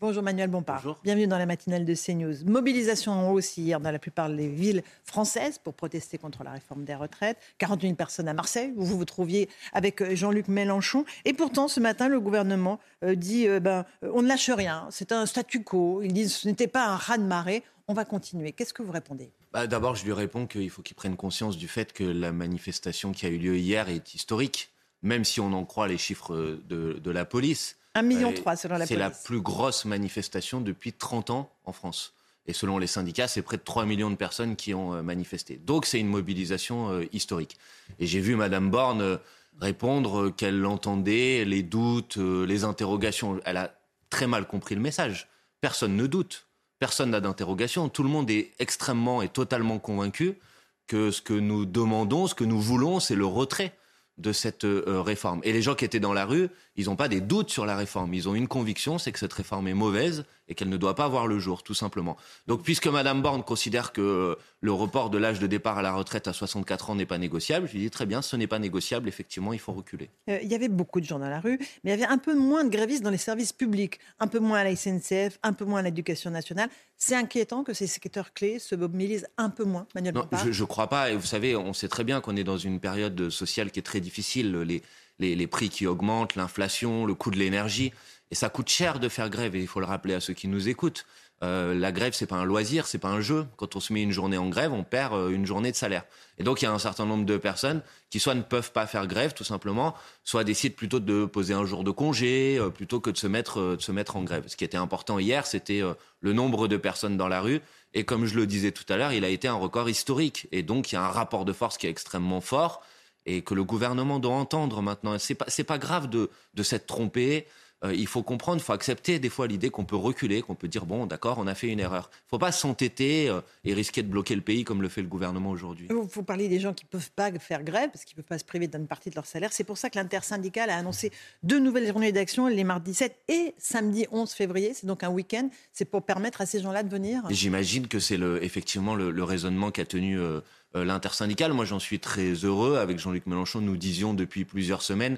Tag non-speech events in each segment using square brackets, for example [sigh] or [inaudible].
Bonjour Manuel Bompard. Bonjour. Bienvenue dans la matinale de CNews. Mobilisation en hausse hier dans la plupart des villes françaises pour protester contre la réforme des retraites. 40 000 personnes à Marseille, où vous vous trouviez avec euh, Jean-Luc Mélenchon. Et pourtant, ce matin, le gouvernement euh, dit euh, ben, on ne lâche rien, c'est un statu quo. Ils disent ce n'était pas un ras-de-marée, on va continuer. Qu'est-ce que vous répondez? Bah, D'abord, je lui réponds qu'il faut qu'il prenne conscience du fait que la manifestation qui a eu lieu hier est historique, même si on en croit les chiffres de, de la police. 1,3 million selon la C'est police. la plus grosse manifestation depuis 30 ans en France. Et selon les syndicats, c'est près de 3 millions de personnes qui ont euh, manifesté. Donc c'est une mobilisation euh, historique. Et j'ai vu Madame Borne euh, répondre qu'elle entendait les doutes, les interrogations. Elle a très mal compris le message. Personne ne doute. Personne n'a d'interrogation. Tout le monde est extrêmement et totalement convaincu que ce que nous demandons, ce que nous voulons, c'est le retrait de cette euh, réforme. Et les gens qui étaient dans la rue, ils n'ont pas des doutes sur la réforme. Ils ont une conviction, c'est que cette réforme est mauvaise et qu'elle ne doit pas voir le jour, tout simplement. Donc, puisque Madame Borne considère que euh, le report de l'âge de départ à la retraite à 64 ans n'est pas négociable, je lui dis très bien, ce n'est pas négociable, effectivement, il faut reculer. Euh, il y avait beaucoup de gens dans la rue, mais il y avait un peu moins de grévistes dans les services publics, un peu moins à la SNCF, un peu moins à l'éducation nationale. C'est inquiétant que ces secteurs clés se mobilisent un peu moins, Manuel Non, je ne crois pas. Et vous savez, on sait très bien qu'on est dans une période sociale qui est très difficile. Les, les, les prix qui augmentent, l'inflation, le coût de l'énergie. Et ça coûte cher de faire grève. Et il faut le rappeler à ceux qui nous écoutent. Euh, la grève, c'est pas un loisir, c'est pas un jeu. Quand on se met une journée en grève, on perd euh, une journée de salaire. Et donc, il y a un certain nombre de personnes qui soit ne peuvent pas faire grève, tout simplement, soit décident plutôt de poser un jour de congé, euh, plutôt que de se mettre, de se mettre en grève. Ce qui était important hier, c'était le nombre de personnes dans la rue. Et comme je le disais tout à l'heure, il a été un record historique. Et donc, il y a un rapport de force qui est extrêmement fort et que le gouvernement doit entendre maintenant. C'est pas, pas grave de s'être trompé. Euh, il faut comprendre, il faut accepter des fois l'idée qu'on peut reculer, qu'on peut dire bon, d'accord, on a fait une erreur. Il ne faut pas s'entêter euh, et risquer de bloquer le pays comme le fait le gouvernement aujourd'hui. Vous, vous parlez des gens qui ne peuvent pas faire grève parce qu'ils ne peuvent pas se priver d'une partie de leur salaire. C'est pour ça que l'intersyndicale a annoncé deux nouvelles journées d'action, les mardis 7 et samedi 11 février. C'est donc un week-end. C'est pour permettre à ces gens-là de venir. J'imagine que c'est le, effectivement le, le raisonnement qu'a tenu euh, euh, l'intersyndicale. Moi, j'en suis très heureux. Avec Jean-Luc Mélenchon, nous disions depuis plusieurs semaines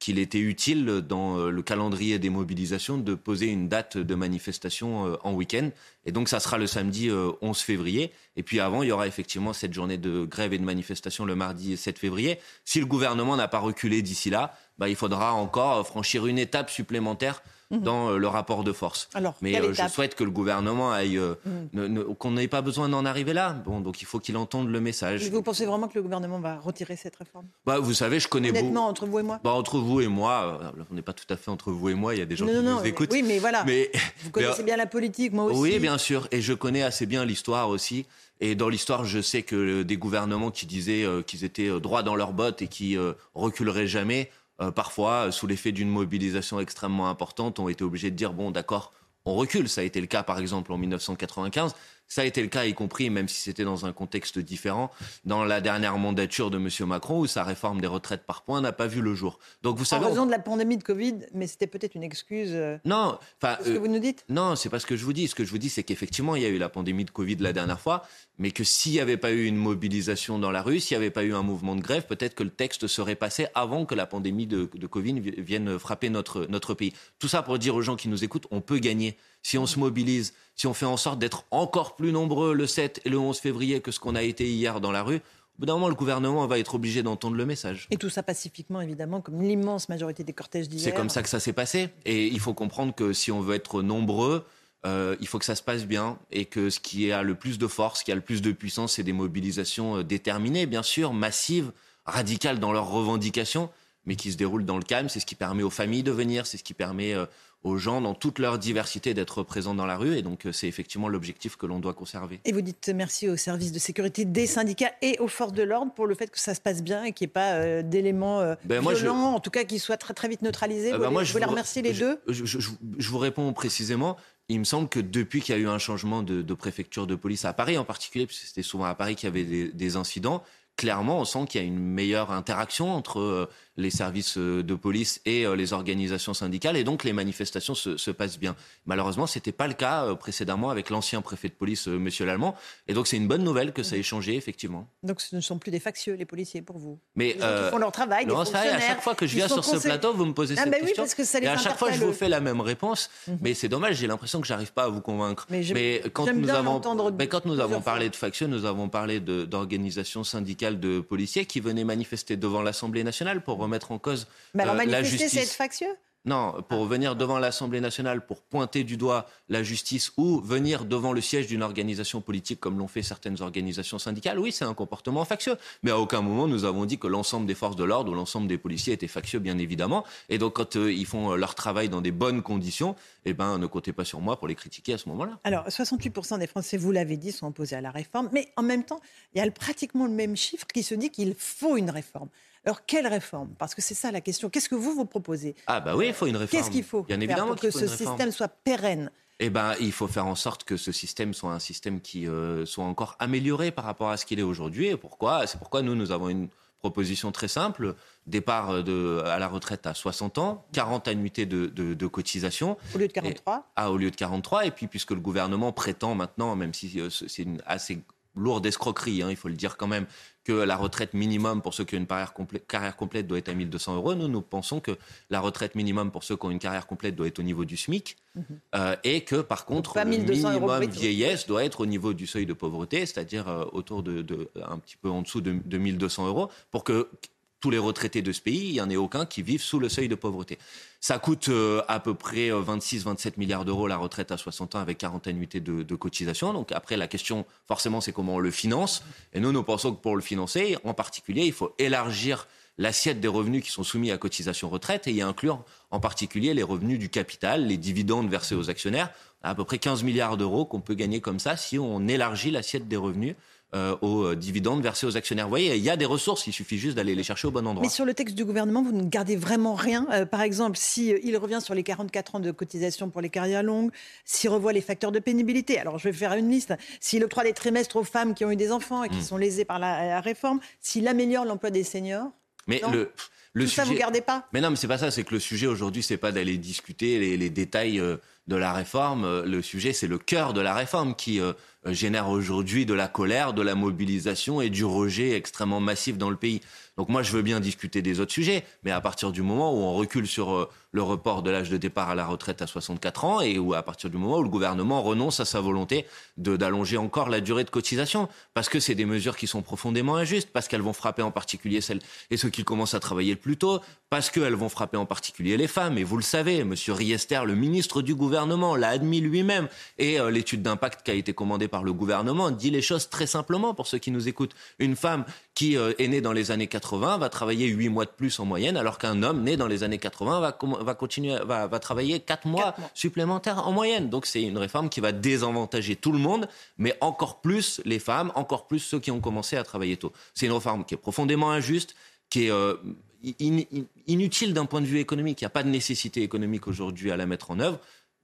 qu'il était utile dans euh, le calendrier des mobilisations de poser une date de manifestation euh, en week-end. Et donc, ça sera le samedi euh, 11 février. Et puis avant, il y aura effectivement cette journée de grève et de manifestation le mardi 7 février. Si le gouvernement n'a pas reculé d'ici là, bah, il faudra encore franchir une étape supplémentaire dans euh, le rapport de force. Alors, Mais euh, je souhaite que le gouvernement aille, euh, ne- qu'on n'ait pas besoin d'en arriver là. Bon, donc il faut qu'il entende le message. Mais Vous pensez vraiment que le gouvernement va retirer cette réforme? Bah, vous savez, je connais Honnêtement, vous. entre vous et moi? Bah, entre vous et moi, on n'est pas tout à fait entre vous et moi. Il y a des gens Non, qui non, nous non. mais- écoutent. Oui, mais voilà. Mais- Vous connaissez [laughs] bien la politique, moi aussi. Oui, bien sûr. Et je connais assez bien l'histoire aussi. Et dans l'histoire, je sais que des gouvernements qui disaient qu'ils étaient droits dans leurs bottes et qui reculeraient jamais, euh, parfois, euh, sous l'effet d'une mobilisation extrêmement importante, ont été obligés de dire bon, d'accord, on recule. Ça a été le cas, par exemple, en 1995. Ça a été le cas, y compris, même si c'était dans un contexte différent, dans la dernière mandature de M. Macron, où sa réforme des retraites par points n'a pas vu le jour. Donc, vous En savez, on- raison de la pandémie de Covid, mais c'était peut-être une excuse. euh, non, enfin, c'est ce que euh, vous nous dites? non, c'est pas ce que je vous dis. Ce que je vous dis, c'est qu'effectivement, il y a eu la pandémie de Covid la dernière fois, mais que s'il n'y avait pas eu une mobilisation dans la rue, s'il n'y avait pas eu un mouvement de grève, peut-être que le texte serait passé avant que la pandémie de, de Covid vi- vienne frapper notre, notre pays. Tout ça pour dire aux gens qui nous écoutent, on peut gagner. Si on se mobilise, si on fait en sorte d'être encore plus nombreux le 7 et le 11 février que ce qu'on a été hier dans la rue, au bout d'un moment, le gouvernement va être obligé d'entendre le message. Et tout ça pacifiquement, évidemment, comme l'immense majorité des cortèges d'hier. C'est comme ça que ça s'est passé. Et il faut comprendre que si on veut être nombreux, euh, il faut que ça se passe bien et que ce qui a le plus de force, ce qui a le plus de puissance, c'est des mobilisations euh, déterminées, bien sûr, massives, radicales dans leurs revendications, mais qui se déroule dans le calme. C'est ce qui permet aux familles de venir, c'est ce qui permet euh, aux gens dans toute leur diversité d'être présents dans la rue. Et donc, euh, c'est effectivement l'objectif que l'on doit conserver. Et vous dites merci aux services de sécurité des syndicats et aux forces de l'ordre pour le fait que ça se passe bien et qu'il n'y ait pas euh, d'éléments euh, Ben, je- violents, en tout cas qui soient très très vite neutralisés. Euh, vous voulez, moi, vous voulez vous- remercier les je- deux? je, je- je- je vous réponds précisément. Il me semble que depuis qu'il y a eu un changement de, de préfecture de police à Paris en particulier, puisque c'était souvent à Paris qu'il y avait des, des incidents, clairement, on sent qu'il y a une meilleure interaction entre euh, les services euh, de police et euh, les organisations syndicales, et donc les manifestations se, se passent bien. Malheureusement, c'était pas le cas euh, précédemment avec l'ancien préfet de police, Monsieur Lallemand, et donc c'est une bonne nouvelle que ça ait changé effectivement. Donc ce ne sont plus des factieux, les policiers, pour vous. Mais qui font leur travail, des Laurence Ferrari, à fonctionnaires chaque fois que je viens sur ce plateau, vous me posez Ah, cette bah oui, question. parce que ça les et à chaque fois, je vous fais la même réponse. Mhm. Mais c'est dommage, j'ai l'impression que j'arrive pas à vous convaincre. Mais j'aime- quand nous avons, mais quand nous avons parlé de factions, nous avons parlé d'organisations syndicales de policiers qui venaient manifester devant l'Assemblée nationale pour remettre en cause Mais alors euh, la manifester, c'est justice. être factieux Non, pour venir devant l'Assemblée nationale pour pointer du doigt la justice ou venir devant le siège d'une organisation politique comme l'ont fait certaines organisations syndicales, oui, c'est un comportement factieux. Mais à aucun moment nous avons dit que l'ensemble des forces de l'ordre ou l'ensemble des policiers étaient factieux, bien évidemment. Et donc quand euh, ils font euh, leur travail dans des bonnes conditions, eh ben ne comptez pas sur moi pour les critiquer à ce moment-là. Alors, 68% des Français, vous l'avez dit, sont opposés à la réforme, mais en même temps, il y a pratiquement le même chiffre qui se dit qu'il faut une réforme. Alors, quelle réforme? Parce que c'est ça la question. Qu'est-ce que vous vous proposez? Ah bah oui, il faut une réforme. Qu'est-ce qu'il faut Bien évidemment pour que qu'il faut ce système soit pérenne? Eh ben, il faut faire en sorte que ce système soit un système qui euh, soit encore amélioré par rapport à ce qu'il est aujourd'hui. Et pourquoi? C'est pourquoi nous, nous avons une proposition très simple départ euh, de, à la retraite à 60 ans, 40 annuités de, de, de cotisation. au lieu de 43 Ah, au lieu de 43. Et puis, puisque le gouvernement prétend maintenant, même si euh, c'est une assez lourde escroquerie, hein, il faut le dire quand même, que la retraite minimum pour ceux qui ont une carrière, complè- carrière complète doit être à 1200 euros. Nous, nous pensons que la retraite minimum pour ceux qui ont une carrière complète doit être au niveau du SMIC. Euh, et que, par contre, le 1200 euros minimum vieillesse doit être au niveau du seuil de pauvreté, c'est-à-dire euh, autour de, de- un petit peu en dessous de, de 1200 euros, pour que tous les retraités de ce pays, il n'y en ait aucun qui vivent sous le seuil de pauvreté. Ça coûte euh, à peu près 26-27 milliards d'euros la retraite à 60 ans avec 40 annuités de, de cotisation. Donc après, la question, forcément, c'est comment on le finance. Et nous, nous pensons que pour le financer, en particulier, il faut élargir l'assiette des revenus qui sont soumis à cotisation retraite et y inclure en particulier les revenus du capital, les dividendes versés aux actionnaires, à peu près 15 milliards d'euros qu'on peut gagner comme ça si on élargit l'assiette des revenus euh, aux dividendes versés aux actionnaires. Vous voyez, il y a des ressources, il suffit juste d'aller les chercher au bon endroit. Mais sur le texte du gouvernement, vous ne gardez vraiment rien. Euh, par exemple, si euh, il revient sur les 44 ans de cotisation pour les carrières longues, s'il revoit les facteurs de pénibilité. Alors, je vais faire une liste. S'il octroie des trimestres aux femmes qui ont eu des enfants et Hmm. qui sont lésées par la, la réforme, s'il améliore l'emploi des seniors, Mais non. le, le tout ça, vous gardez pas Mais non, mais c'est pas ça. C'est que le sujet aujourd'hui, c'est pas d'aller discuter les, les détails euh, de la réforme. Le sujet, c'est le cœur de la réforme qui euh, génère aujourd'hui de la colère, de la mobilisation et du rejet extrêmement massif dans le pays. Donc moi, je veux bien discuter des autres sujets, mais à partir du moment où on recule sur euh, le report de l'âge de départ à la retraite à 64 ans et où à partir du moment où le gouvernement renonce à sa volonté d'allonger encore la durée de cotisation, parce que c'est des mesures qui sont profondément injustes, parce qu'elles vont frapper en particulier celles et ceux qui commencent à travailler le plus tôt, parce qu'elles vont frapper en particulier les femmes. Et vous le savez, Monsieur Riester, le ministre du gouvernement, l'a admis lui-même, et euh, l'étude d'impact qui a été commandée par le gouvernement dit les choses très simplement pour ceux qui nous écoutent. Une femme qui euh, est née dans les années 80 va travailler 8 mois de plus en moyenne, alors qu'un homme né dans les années 80 va, va continuer, va, va travailler 4 mois, Quatre mois. supplémentaires en moyenne. Donc c'est une réforme qui va désavantager tout le monde, mais encore plus les femmes, encore plus ceux qui ont commencé à travailler tôt. C'est une réforme qui est profondément injuste, qui est euh, in- in- inutile d'un point de vue économique. Il n'y a pas de nécessité économique aujourd'hui à la mettre en œuvre.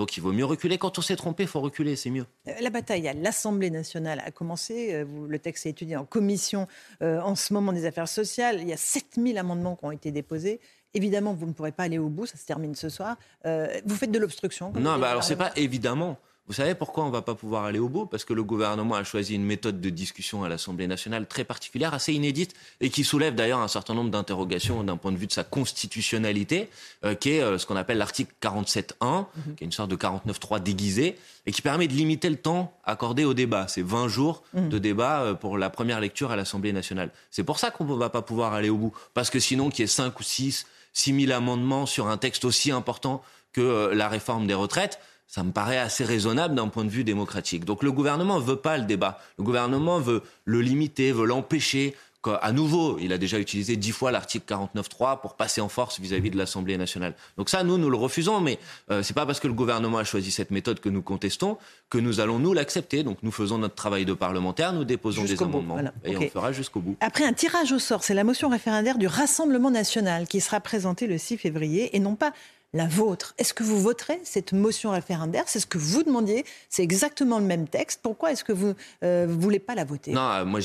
Donc il vaut mieux reculer. Quand on s'est trompé, il faut reculer, c'est mieux. Euh, La bataille à l'Assemblée nationale a commencé. Euh, Le texte est étudié en commission euh, en ce moment des affaires sociales. Il y a 7000 amendements qui ont été déposés. Évidemment, vous ne pourrez pas aller au bout, ça se termine ce soir. Euh, vous faites de l'obstruction. Non, bah alors c'est pas évidemment. Vous savez pourquoi on va pas pouvoir aller au bout? Parce que le gouvernement a choisi une méthode de discussion à l'Assemblée nationale très particulière, assez inédite, et qui soulève d'ailleurs un certain nombre d'interrogations d'un point de vue de sa constitutionnalité, euh, qui est euh, ce qu'on appelle l'article 47.1, qui est une sorte de 49.3 déguisé, et qui permet de limiter le temps accordé au débat. C'est 20 jours de débat euh, pour la première lecture à l'Assemblée nationale. C'est pour ça qu'on ne va pas pouvoir aller au bout. Parce que sinon, qu'il y ait 5 ou 6, 6 000 amendements sur un texte aussi important que la réforme des retraites, ça me paraît assez raisonnable d'un point de vue démocratique. Donc le gouvernement veut pas le débat. Le gouvernement veut le limiter, veut l'empêcher, à nouveau, il a déjà utilisé dix fois l'article 49.3 pour passer en force vis-à-vis de l'Assemblée nationale. Donc ça, nous, nous le refusons, mais euh, c'est pas parce que le gouvernement a choisi cette méthode que nous contestons que nous allons, nous, l'accepter. Donc nous faisons notre travail de parlementaire, nous déposons des amendements et on fera jusqu'au bout. Après un tirage au sort, c'est la motion référendaire du Rassemblement national qui sera présentée le 6 février et non pas la vôtre. Est-ce que vous voterez cette motion référendaire? C'est ce que vous demandiez. C'est exactement le même texte. Pourquoi est-ce que vous ne euh, voulez pas la voter? Non, euh, moi,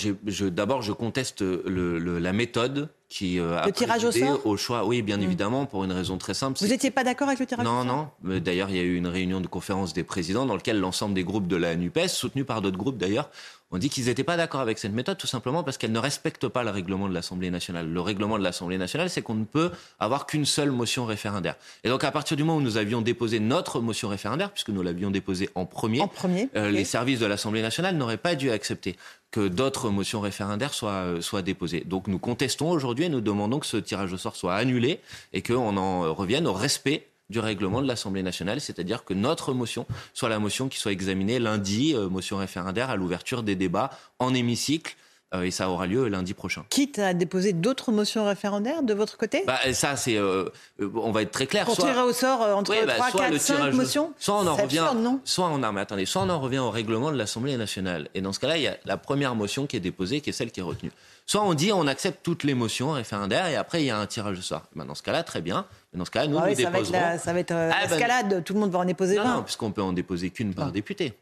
d'abord, je conteste la méthode qui euh, a le tirage au sort au choix. Oui, bien hmm. évidemment, pour une raison très simple. Vous n'étiez pas d'accord avec le tirage non, au sort? Non, non. D'ailleurs, il y a eu une réunion de conférence des présidents dans laquelle l'ensemble des groupes de la NUPES, soutenus par d'autres groupes d'ailleurs, ont dit qu'ils n'étaient pas d'accord avec cette méthode tout simplement parce qu'elle ne respecte pas le règlement de l'Assemblée nationale. Le règlement de l'Assemblée nationale, c'est qu'on ne peut avoir qu'une seule motion référendaire. Et donc à partir du moment où nous avions déposé notre motion référendaire, puisque nous l'avions déposée en premier, en premier euh, les services de l'Assemblée nationale n'auraient pas dû accepter que d'autres motions référendaires soient, euh, soient déposées. Donc nous contestons aujourd'hui et nous demandons que ce tirage au sort soit annulé et qu'on en revienne au respect du règlement de l'Assemblée nationale, c'est-à-dire que notre motion soit la motion qui soit examinée lundi, euh, motion référendaire à l'ouverture des débats en hémicycle. Euh, et ça aura lieu lundi prochain. Quitte à déposer d'autres motions référendaires de votre côté? Bah, Ça, c'est. Euh, on va être très clair. On soit... au sort entre 3, 4, 5 motions? Soit on en revient. non? soit on, mais attendez, soit on en revient au règlement de l'Assemblée nationale. Et dans ce cas-là, il y a la première motion qui est déposée, qui est celle qui est retenue. Soit on dit on accepte toutes les motions référendaires et après il y a un tirage au sort. Ben, dans ce cas-là, très bien. Dans ce cas-là, nous, ah nous ça déposerons. Va être ça va être euh, ah, ben, tout le monde va en déposer 20. Non, puisqu'on peut en déposer qu'une par député.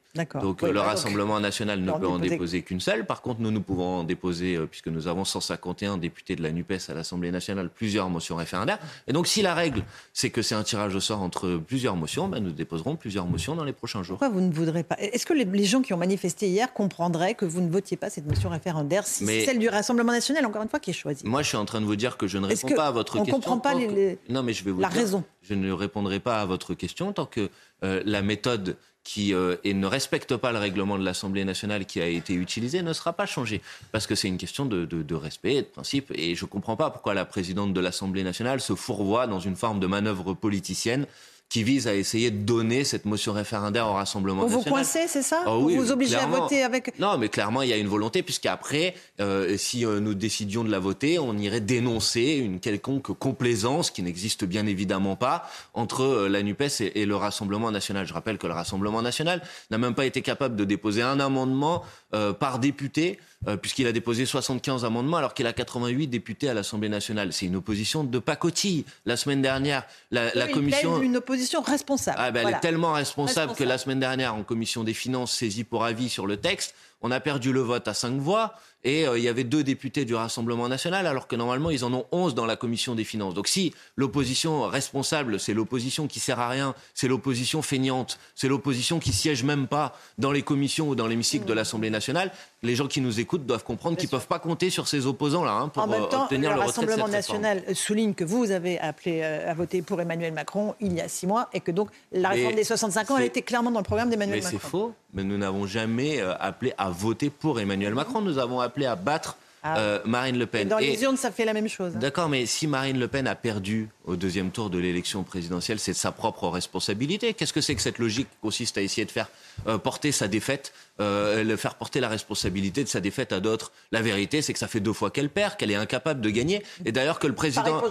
Donc le bah, Rassemblement national ne peut en déposer qu'une seule. Par contre, nous, nous pouvons en déposer, euh, puisque nous avons 151 députés de la NUPES à l'Assemblée nationale, plusieurs motions référendaires. Et donc si la règle, c'est que c'est un tirage au sort entre plusieurs motions, ben, nous déposerons plusieurs motions dans les prochains jours. Pourquoi vous ne voudrez pas? Est-ce que les, gens qui ont manifesté hier comprendraient que vous ne votiez pas cette motion référendaire si c'est celle du Rassemblement national, encore une fois, qui est choisie? Moi, je suis en train de vous dire que je ne réponds pas à votre question. On ne comprend pas les, Non, mais je vais vous la raison. Je ne répondrai pas à votre question tant que euh, la méthode qui euh, et ne respecte pas le règlement de l'Assemblée nationale qui a été utilisé ne sera pas changé. Parce que c'est une question de, de, de, respect, de principe. Et je ne comprends pas pourquoi la présidente de l'Assemblée nationale se fourvoie dans une forme de manœuvre politicienne qui vise à essayer de donner cette motion référendaire au Rassemblement national. Vous coincez, c'est ça oh Vous vous obligez à voter avec... Non, mais clairement, il y a une volonté, puisqu'après, euh, si euh, nous décidions de la voter, on irait dénoncer une quelconque complaisance qui n'existe bien évidemment pas entre euh, la NUPES et, et, le Rassemblement national. Je rappelle que le Rassemblement national n'a même pas été capable de déposer un amendement euh, par député, euh, puisqu'il a déposé 75 amendements alors qu'il a 88 députés à l'Assemblée nationale. C'est une opposition de pacotille. La semaine dernière, la, la commission... une opposition responsable. Ah, ben, Elle est tellement responsable, que la semaine dernière, en commission des finances saisie pour avis sur le texte, on a perdu le vote à cinq voix et euh, il y avait deux députés du Rassemblement national, alors que normalement ils en ont onze dans la commission des finances. Donc si l'opposition responsable, c'est l'opposition qui sert à rien, c'est l'opposition feignante, c'est l'opposition qui siège même pas dans les commissions ou dans l'hémicycle de l'Assemblée nationale, les gens qui nous écoutent doivent comprendre qu'ils ne peuvent pas compter sur ces opposants-là hein, pour en même temps, obtenir le, le Rassemblement national souligne que vous avez appelé euh, à voter pour Emmanuel Macron il y a six mois et que donc la réforme des 65 ans elle était clairement dans le programme d'Emmanuel Macron. Mais c'est faux. Mais nous n'avons jamais euh, appelé à voter pour Emmanuel Macron. Nous avons appelé à battre ah. Euh, Marine Le Pen. dans les urnes, ça fait la même chose. Hein. D'accord, mais si Marine Le Pen a perdu au deuxième tour de l'élection présidentielle, c'est de sa propre responsabilité. Qu'est-ce que c'est que cette logique qui consiste à essayer de faire euh, porter sa défaite, euh, le faire porter la responsabilité de sa défaite à d'autres. La vérité, c'est que ça fait deux fois qu'elle perd, qu'elle est incapable de gagner. Et d'ailleurs que le président,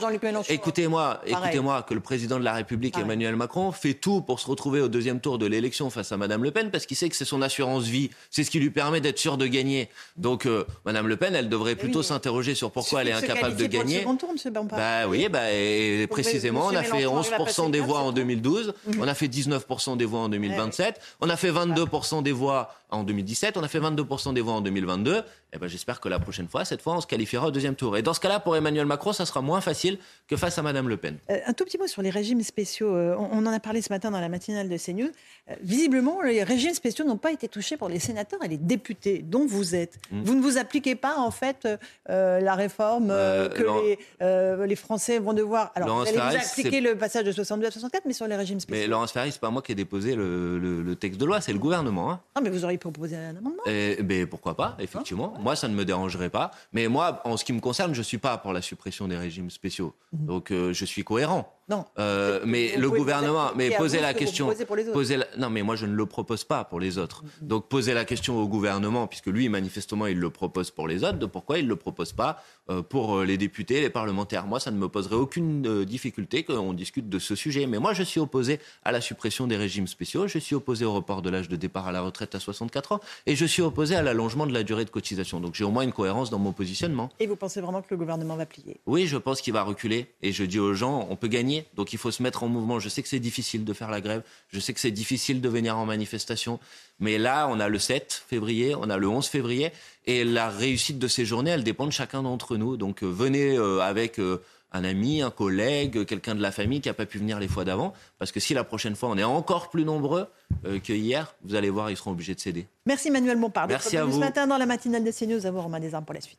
écoutez-moi, écoutez-moi, que le président de la République Emmanuel Macron fait tout pour se retrouver au deuxième tour de l'élection face à Madame Le Pen parce qu'il sait que c'est son assurance vie, c'est ce qui lui permet d'être sûr de gagner. Donc Madame Le Pen, elle devrait devrait plutôt s'interroger sur pourquoi elle est incapable de gagner. bah oui, bah, et précisément, on a fait 11% des voix en 2012, mhm. on a fait 19% des voix en 2027, on a fait 22% des voix en 2017, on a fait 22% des voix en 2022. Eh ben, j'espère que la prochaine fois, cette fois, on se qualifiera au deuxième tour. Et dans ce cas-là, pour Emmanuel Macron, ça sera moins facile que face à Madame Le Pen. Euh, un tout petit mot sur les régimes spéciaux. Euh, on, en a parlé ce matin dans la matinale de CNews. Euh, visiblement, les régimes spéciaux n'ont pas été touchés pour les sénateurs et les députés dont vous êtes. Hmm. Vous ne vous appliquez pas, en fait, la réforme que les, les, Français vont devoir. Alors, vous allez vous appliquer le passage de 62 à 64, mais sur les régimes spéciaux. Mais Laurence Ferrari, c'est pas moi qui ai déposé le, texte de loi, c'est le gouvernement. Hein. Ah, mais vous auriez proposer un amendement et, eh, ben, Pourquoi pas, effectivement. Moi, ça ne me dérangerait pas. Mais moi, en ce qui me concerne, je ne suis pas pour la suppression des régimes spéciaux. Mhm. Donc, euh, je suis cohérent. Non. Euh, mais le gouvernement, mais vous la question. proposez pour les autres. posez la- non, mais moi je ne le propose pas pour les autres. Donc posez la question au gouvernement, puisque lui manifestement il le propose pour les autres. De pourquoi il le propose pas euh, pour euh, les députés, les parlementaires Moi, ça ne me poserait aucune euh, difficulté qu'on discute de ce sujet. Mais moi, je suis opposé à la suppression des régimes spéciaux. Je suis opposé au report de l'âge de départ à la retraite à 64 ans, et je suis opposé à l'allongement de la durée de cotisation. Donc j'ai au moins une cohérence dans mon positionnement. Et vous pensez vraiment que le gouvernement va plier? Oui, je pense qu'il va reculer. Et je dis aux gens, on peut gagner. Donc il faut se mettre en mouvement. Je sais que c'est difficile de faire la grève. Je sais que c'est difficile de venir en manifestation. Mais là, on a le 7 février, on a le 11 février. Et la réussite de ces journées, elle dépend de chacun d'entre nous. Donc euh, venez euh, avec euh, un ami, un collègue, quelqu'un de la famille qui n'a pas pu venir les fois d'avant. Parce que si la prochaine fois, on est encore plus nombreux euh, que hier, vous allez voir, ils seront obligés de céder. Merci Manuel Bompard. Merci à vous. Ce matin dans la matinale de CNews, à vous Romain Desarmes pour la suite.